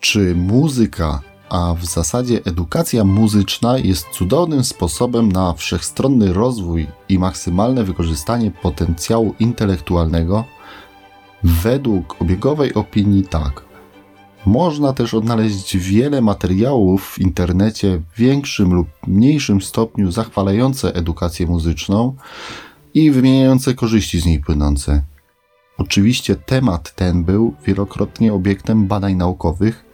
Czy muzyka, a w zasadzie edukacja muzyczna jest cudownym sposobem na wszechstronny rozwój i maksymalne wykorzystanie potencjału intelektualnego? Według obiegowej opinii tak. Można też odnaleźć wiele materiałów w internecie w większym lub mniejszym stopniu zachwalające edukację muzyczną i wymieniające korzyści z niej płynące. Oczywiście temat ten był wielokrotnie obiektem badań naukowych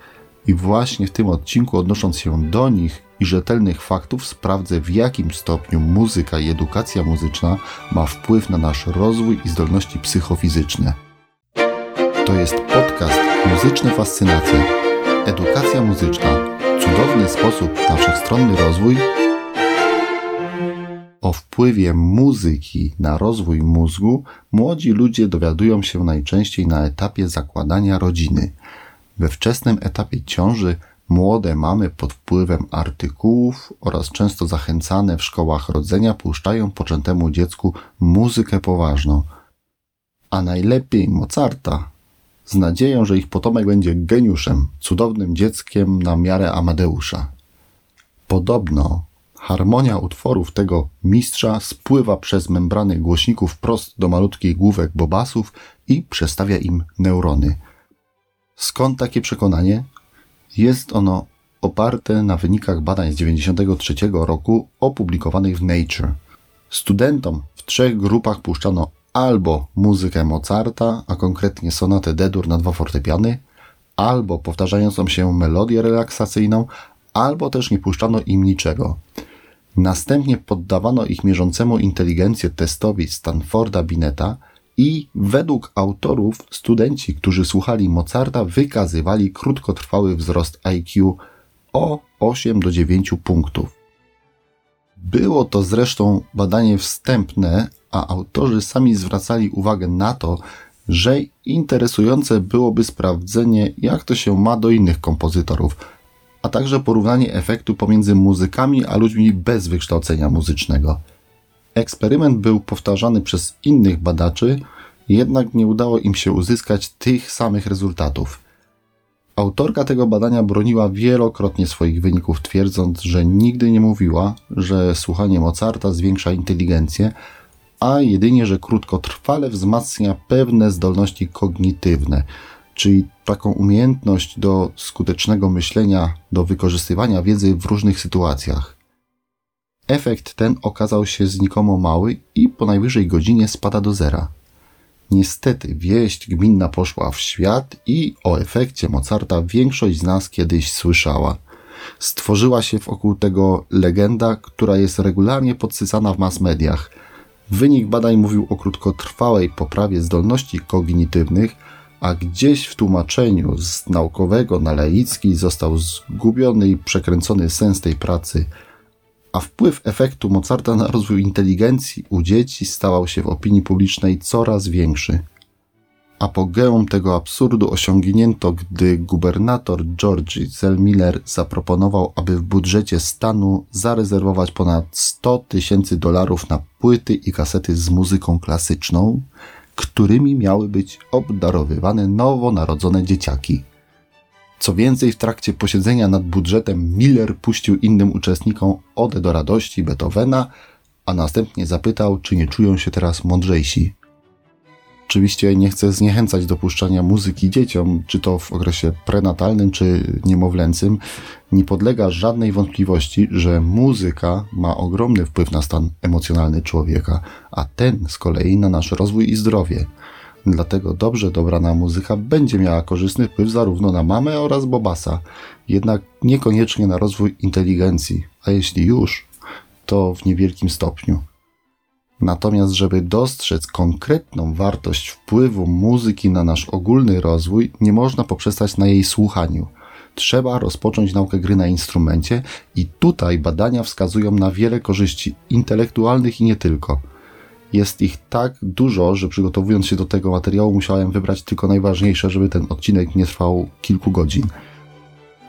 i właśnie w tym odcinku odnosząc się do nich i rzetelnych faktów sprawdzę w jakim stopniu muzyka i edukacja muzyczna ma wpływ na nasz rozwój i zdolności psychofizyczne. To jest podcast Muzyczne Fascynacje. Edukacja muzyczna. Cudowny sposób na wszechstronny rozwój. O wpływie muzyki na rozwój mózgu młodzi ludzie dowiadują się najczęściej na etapie zakładania rodziny. We wczesnym etapie ciąży młode mamy pod wpływem artykułów oraz często zachęcane w szkołach rodzenia puszczają poczętemu dziecku muzykę poważną. A najlepiej Mozarta, z nadzieją, że ich potomek będzie geniuszem, cudownym dzieckiem na miarę Amadeusza. Podobno harmonia utworów tego mistrza spływa przez membrany głośników prost do malutkich główek bobasów i przestawia im neurony. Skąd takie przekonanie? Jest ono oparte na wynikach badań z 1993 roku opublikowanych w Nature. Studentom w trzech grupach puszczano albo muzykę Mozarta, a konkretnie sonatę D-dur na dwa fortepiany, albo powtarzającą się melodię relaksacyjną, albo też nie puszczano im niczego. Następnie poddawano ich mierzącemu inteligencję testowi Stanforda Bineta i według autorów studenci, którzy słuchali Mozarta, wykazywali krótkotrwały wzrost IQ o 8 do 9 punktów. Było to zresztą badanie wstępne, a autorzy sami zwracali uwagę na to, że interesujące byłoby sprawdzenie, jak to się ma do innych kompozytorów, a także porównanie efektu pomiędzy muzykami a ludźmi bez wykształcenia muzycznego. Eksperyment był powtarzany przez innych badaczy, jednak nie udało im się uzyskać tych samych rezultatów. Autorka tego badania broniła wielokrotnie swoich wyników, twierdząc, że nigdy nie mówiła, że słuchanie Mozarta zwiększa inteligencję, a jedynie, że krótkotrwale wzmacnia pewne zdolności kognitywne, czyli taką umiejętność do skutecznego myślenia, do wykorzystywania wiedzy w różnych sytuacjach. Efekt ten okazał się znikomo mały i po najwyżej godzinie spada do zera. Niestety wieść gminna poszła w świat i o efekcie Mozarta większość z nas kiedyś słyszała. Stworzyła się wokół tego legenda, która jest regularnie podsycana w mass mediach. Wynik badań mówił o krótkotrwałej poprawie zdolności kognitywnych, a gdzieś w tłumaczeniu z naukowego na laicki został zgubiony i przekręcony sens tej pracy – a wpływ efektu Mozarta na rozwój inteligencji u dzieci stawał się w opinii publicznej coraz większy. Apogeum tego absurdu osiągnięto, gdy gubernator Georgi Zellmiller zaproponował, aby w budżecie stanu zarezerwować ponad 100 tysięcy dolarów na płyty i kasety z muzyką klasyczną, którymi miały być obdarowywane nowonarodzone dzieciaki. Co więcej, w trakcie posiedzenia nad budżetem Miller puścił innym uczestnikom Odę do radości Beethovena, a następnie zapytał, czy nie czują się teraz mądrzejsi. Oczywiście nie chcę zniechęcać do puszczania muzyki dzieciom, czy to w okresie prenatalnym, czy niemowlęcym. Nie podlega żadnej wątpliwości, że muzyka ma ogromny wpływ na stan emocjonalny człowieka, a ten z kolei na nasz rozwój i zdrowie. Dlatego dobrze dobrana muzyka będzie miała korzystny wpływ zarówno na mamę oraz Bobasa, jednak niekoniecznie na rozwój inteligencji, a jeśli już, to w niewielkim stopniu. Natomiast, żeby dostrzec konkretną wartość wpływu muzyki na nasz ogólny rozwój, nie można poprzestać na jej słuchaniu. Trzeba rozpocząć naukę gry na instrumencie i tutaj badania wskazują na wiele korzyści intelektualnych i nie tylko. Jest ich tak dużo, że przygotowując się do tego materiału musiałem wybrać tylko najważniejsze, żeby ten odcinek nie trwał kilku godzin.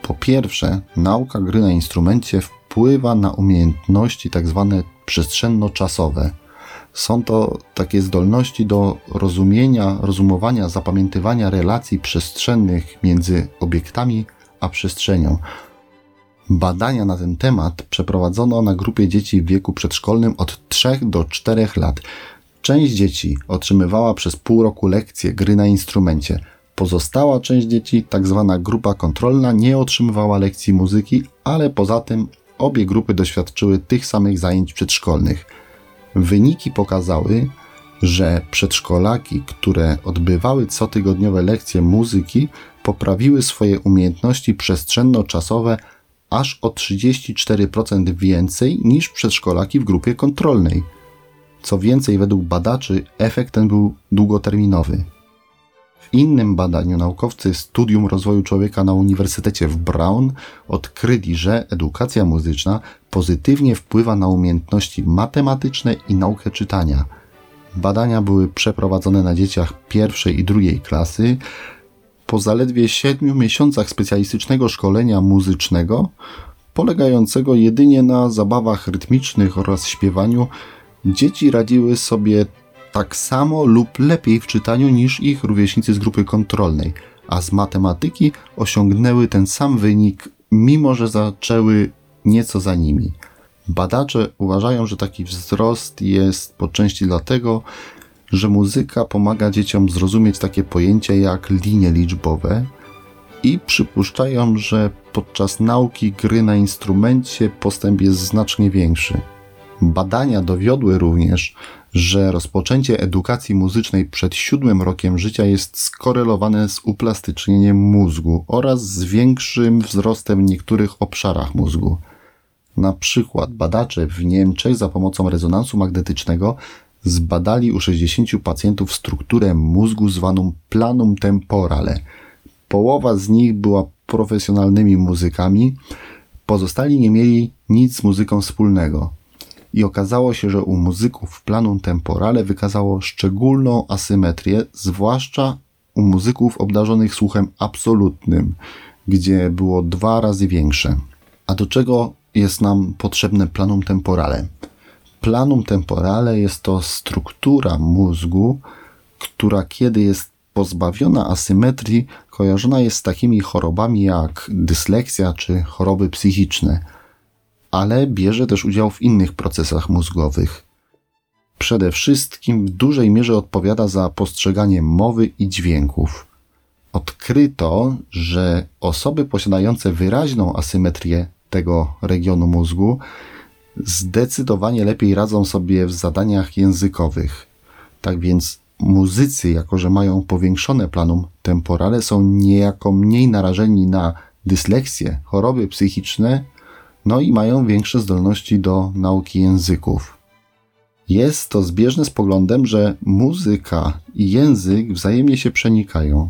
Po pierwsze, nauka gry na instrumencie wpływa na umiejętności tak zwane przestrzenno-czasowe. Są to takie zdolności do rozumienia, rozumowania, zapamiętywania relacji przestrzennych między obiektami a przestrzenią. Badania na ten temat przeprowadzono na grupie dzieci w wieku przedszkolnym od 3 do 4 lat. Część dzieci otrzymywała przez pół roku lekcje gry na instrumencie. Pozostała część dzieci, tak zwana grupa kontrolna, nie otrzymywała lekcji muzyki, ale poza tym obie grupy doświadczyły tych samych zajęć przedszkolnych. Wyniki pokazały, że przedszkolaki, które odbywały cotygodniowe lekcje muzyki, poprawiły swoje umiejętności przestrzenno-czasowe aż o 34% więcej niż przedszkolaki w grupie kontrolnej. Co więcej, według badaczy efekt ten był długoterminowy. W innym badaniu naukowcy Studium Rozwoju Człowieka na Uniwersytecie w Brown odkryli, że edukacja muzyczna pozytywnie wpływa na umiejętności matematyczne i naukę czytania. Badania były przeprowadzone na dzieciach pierwszej i drugiej klasy. Po zaledwie siedmiu miesiącach specjalistycznego szkolenia muzycznego, polegającego jedynie na zabawach rytmicznych oraz śpiewaniu, dzieci radziły sobie tak samo lub lepiej w czytaniu niż ich rówieśnicy z grupy kontrolnej, a z matematyki osiągnęły ten sam wynik, mimo że zaczęły nieco za nimi. Badacze uważają, że taki wzrost jest po części dlatego, że muzyka pomaga dzieciom zrozumieć takie pojęcia jak linie liczbowe i przypuszczają, że podczas nauki gry na instrumencie postęp jest znacznie większy. Badania dowiodły również, że rozpoczęcie edukacji muzycznej przed siódmym rokiem życia jest skorelowane z uplastycznieniem mózgu oraz z większym wzrostem w niektórych obszarach mózgu. Na przykład badacze w Niemczech za pomocą rezonansu magnetycznego zbadali u 60 pacjentów strukturę mózgu zwaną planum temporale. Połowa z nich była profesjonalnymi muzykami, pozostali nie mieli nic z muzyką wspólnego i okazało się, że u muzyków planum temporale wykazało szczególną asymetrię, zwłaszcza u muzyków obdarzonych słuchem absolutnym, gdzie było dwa razy większe. A do czego jest nam potrzebne planum temporale? Planum temporale jest to struktura mózgu, która kiedy jest pozbawiona asymetrii, kojarzona jest z takimi chorobami jak dysleksja czy choroby psychiczne – ale bierze też udział w innych procesach mózgowych. Przede wszystkim w dużej mierze odpowiada za postrzeganie mowy i dźwięków. Odkryto, że osoby posiadające wyraźną asymetrię tego regionu mózgu zdecydowanie lepiej radzą sobie w zadaniach językowych. Tak więc muzycy, jako że mają powiększone planum temporale, są niejako mniej narażeni na dysleksję, choroby psychiczne no i mają większe zdolności do nauki języków. Jest to zbieżne z poglądem, że muzyka i język wzajemnie się przenikają.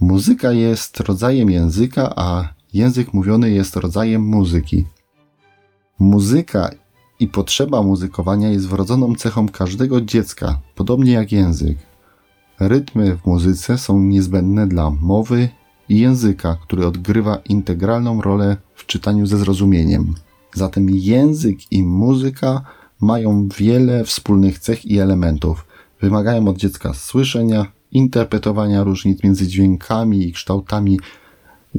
Muzyka jest rodzajem języka, a język mówiony jest rodzajem muzyki. Muzyka i potrzeba muzykowania jest wrodzoną cechą każdego dziecka, podobnie jak język. Rytmy w muzyce są niezbędne dla mowy i języka, który odgrywa integralną rolę w czytaniu ze zrozumieniem. Zatem język i muzyka mają wiele wspólnych cech i elementów. Wymagają od dziecka słyszenia, interpretowania różnic między dźwiękami i kształtami.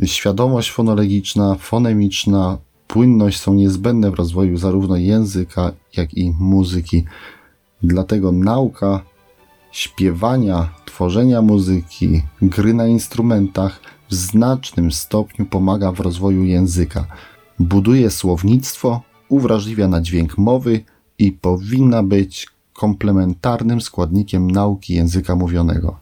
Świadomość fonologiczna, fonemiczna, płynność są niezbędne w rozwoju zarówno języka, jak i muzyki. Dlatego nauka śpiewania, tworzenia muzyki, gry na instrumentach w znacznym stopniu pomaga w rozwoju języka. Buduje słownictwo, uwrażliwia na dźwięk mowy i powinna być komplementarnym składnikiem nauki języka mówionego.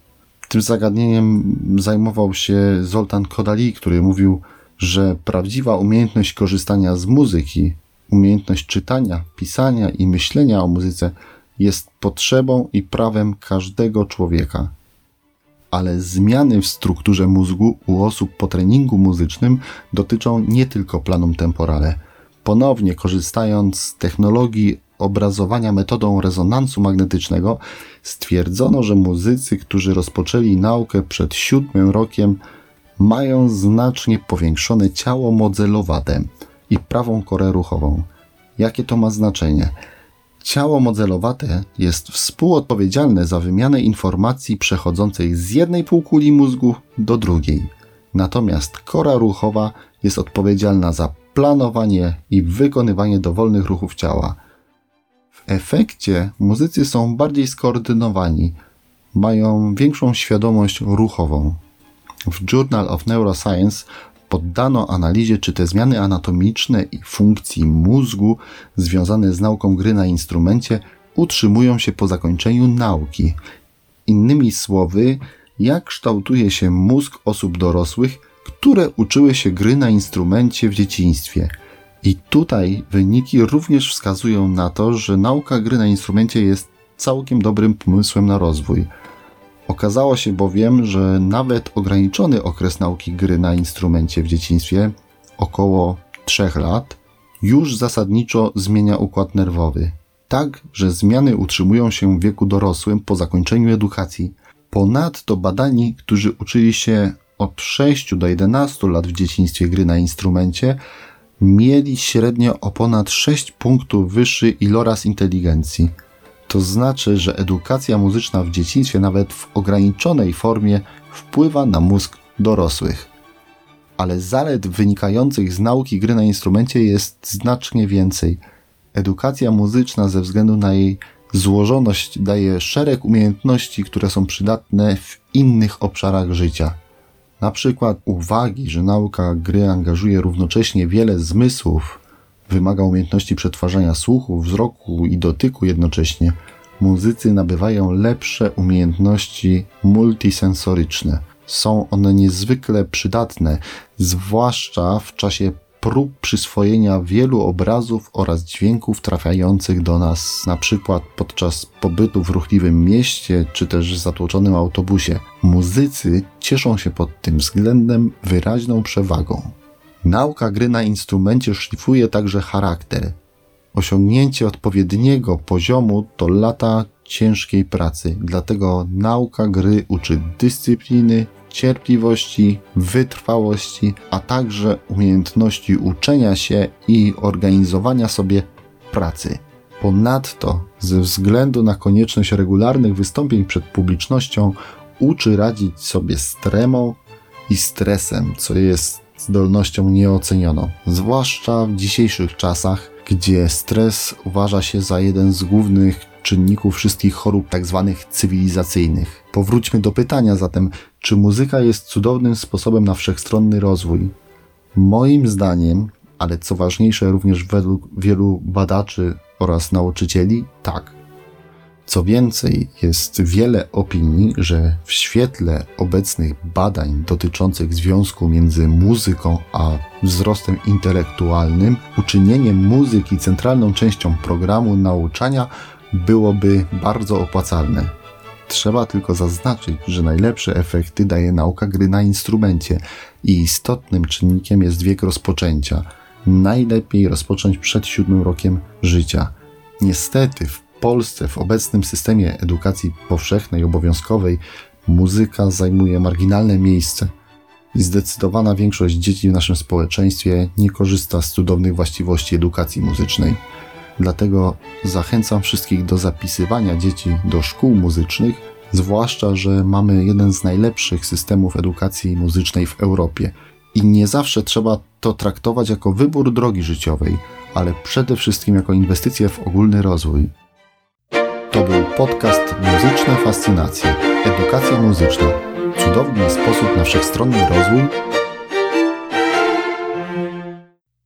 Tym zagadnieniem zajmował się Zoltan Kodali, który mówił, że prawdziwa umiejętność korzystania z muzyki, umiejętność czytania, pisania i myślenia o muzyce jest potrzebą i prawem każdego człowieka ale zmiany w strukturze mózgu u osób po treningu muzycznym dotyczą nie tylko planum temporale. Ponownie korzystając z technologii obrazowania metodą rezonansu magnetycznego, stwierdzono, że muzycy, którzy rozpoczęli naukę przed siódmym rokiem, mają znacznie powiększone ciało modelowate i prawą korę ruchową. Jakie to ma znaczenie? Ciało modelowate jest współodpowiedzialne za wymianę informacji przechodzącej z jednej półkuli mózgu do drugiej. Natomiast kora ruchowa jest odpowiedzialna za planowanie i wykonywanie dowolnych ruchów ciała. W efekcie muzycy są bardziej skoordynowani, mają większą świadomość ruchową. W Journal of Neuroscience poddano analizie, czy te zmiany anatomiczne i funkcji mózgu związane z nauką gry na instrumencie utrzymują się po zakończeniu nauki. Innymi słowy, jak kształtuje się mózg osób dorosłych, które uczyły się gry na instrumencie w dzieciństwie. I tutaj wyniki również wskazują na to, że nauka gry na instrumencie jest całkiem dobrym pomysłem na rozwój. Okazało się bowiem, że nawet ograniczony okres nauki gry na instrumencie w dzieciństwie, około 3 lat, już zasadniczo zmienia układ nerwowy. Tak, że zmiany utrzymują się w wieku dorosłym po zakończeniu edukacji. Ponadto badani, którzy uczyli się od 6 do 11 lat w dzieciństwie gry na instrumencie, mieli średnio o ponad 6 punktów wyższy iloraz inteligencji. To znaczy, że edukacja muzyczna w dzieciństwie, nawet w ograniczonej formie, wpływa na mózg dorosłych. Ale zalet wynikających z nauki gry na instrumencie jest znacznie więcej. Edukacja muzyczna, ze względu na jej złożoność, daje szereg umiejętności, które są przydatne w innych obszarach życia. Na przykład uwagi, że nauka gry angażuje równocześnie wiele zmysłów, wymaga umiejętności przetwarzania słuchu, wzroku i dotyku jednocześnie. Muzycy nabywają lepsze umiejętności multisensoryczne. Są one niezwykle przydatne, zwłaszcza w czasie prób przyswojenia wielu obrazów oraz dźwięków trafiających do nas, na przykład podczas pobytu w ruchliwym mieście czy też zatłoczonym autobusie. Muzycy cieszą się pod tym względem wyraźną przewagą. Nauka gry na instrumencie szlifuje także charakter. Osiągnięcie odpowiedniego poziomu to lata ciężkiej pracy, dlatego nauka gry uczy dyscypliny, cierpliwości, wytrwałości, a także umiejętności uczenia się i organizowania sobie pracy. Ponadto, ze względu na konieczność regularnych wystąpień przed publicznością, uczy radzić sobie z tremą i stresem, co jest zdolnością nieocenioną, zwłaszcza w dzisiejszych czasach, gdzie stres uważa się za jeden z głównych czynników wszystkich chorób tzw. Tak cywilizacyjnych. Powróćmy do pytania zatem, czy muzyka jest cudownym sposobem na wszechstronny rozwój? Moim zdaniem, ale co ważniejsze również według wielu badaczy oraz nauczycieli, tak. Co więcej, jest wiele opinii, że w świetle obecnych badań dotyczących związku między muzyką a wzrostem intelektualnym, uczynienie muzyki centralną częścią programu nauczania byłoby bardzo opłacalne. Trzeba tylko zaznaczyć, że najlepsze efekty daje nauka gry na instrumencie i istotnym czynnikiem jest wiek rozpoczęcia. Najlepiej rozpocząć przed siódmym rokiem życia. Niestety w Polsce w obecnym systemie edukacji powszechnej, obowiązkowej, muzyka zajmuje marginalne miejsce zdecydowana większość dzieci w naszym społeczeństwie nie korzysta z cudownych właściwości edukacji muzycznej. Dlatego zachęcam wszystkich do zapisywania dzieci do szkół muzycznych, zwłaszcza, że mamy jeden z najlepszych systemów edukacji muzycznej w Europie. I nie zawsze trzeba to traktować jako wybór drogi życiowej, ale przede wszystkim jako inwestycję w ogólny rozwój. To był podcast Muzyczne Fascynacje. Edukacja muzyczna. Cudowny sposób na wszechstronny rozwój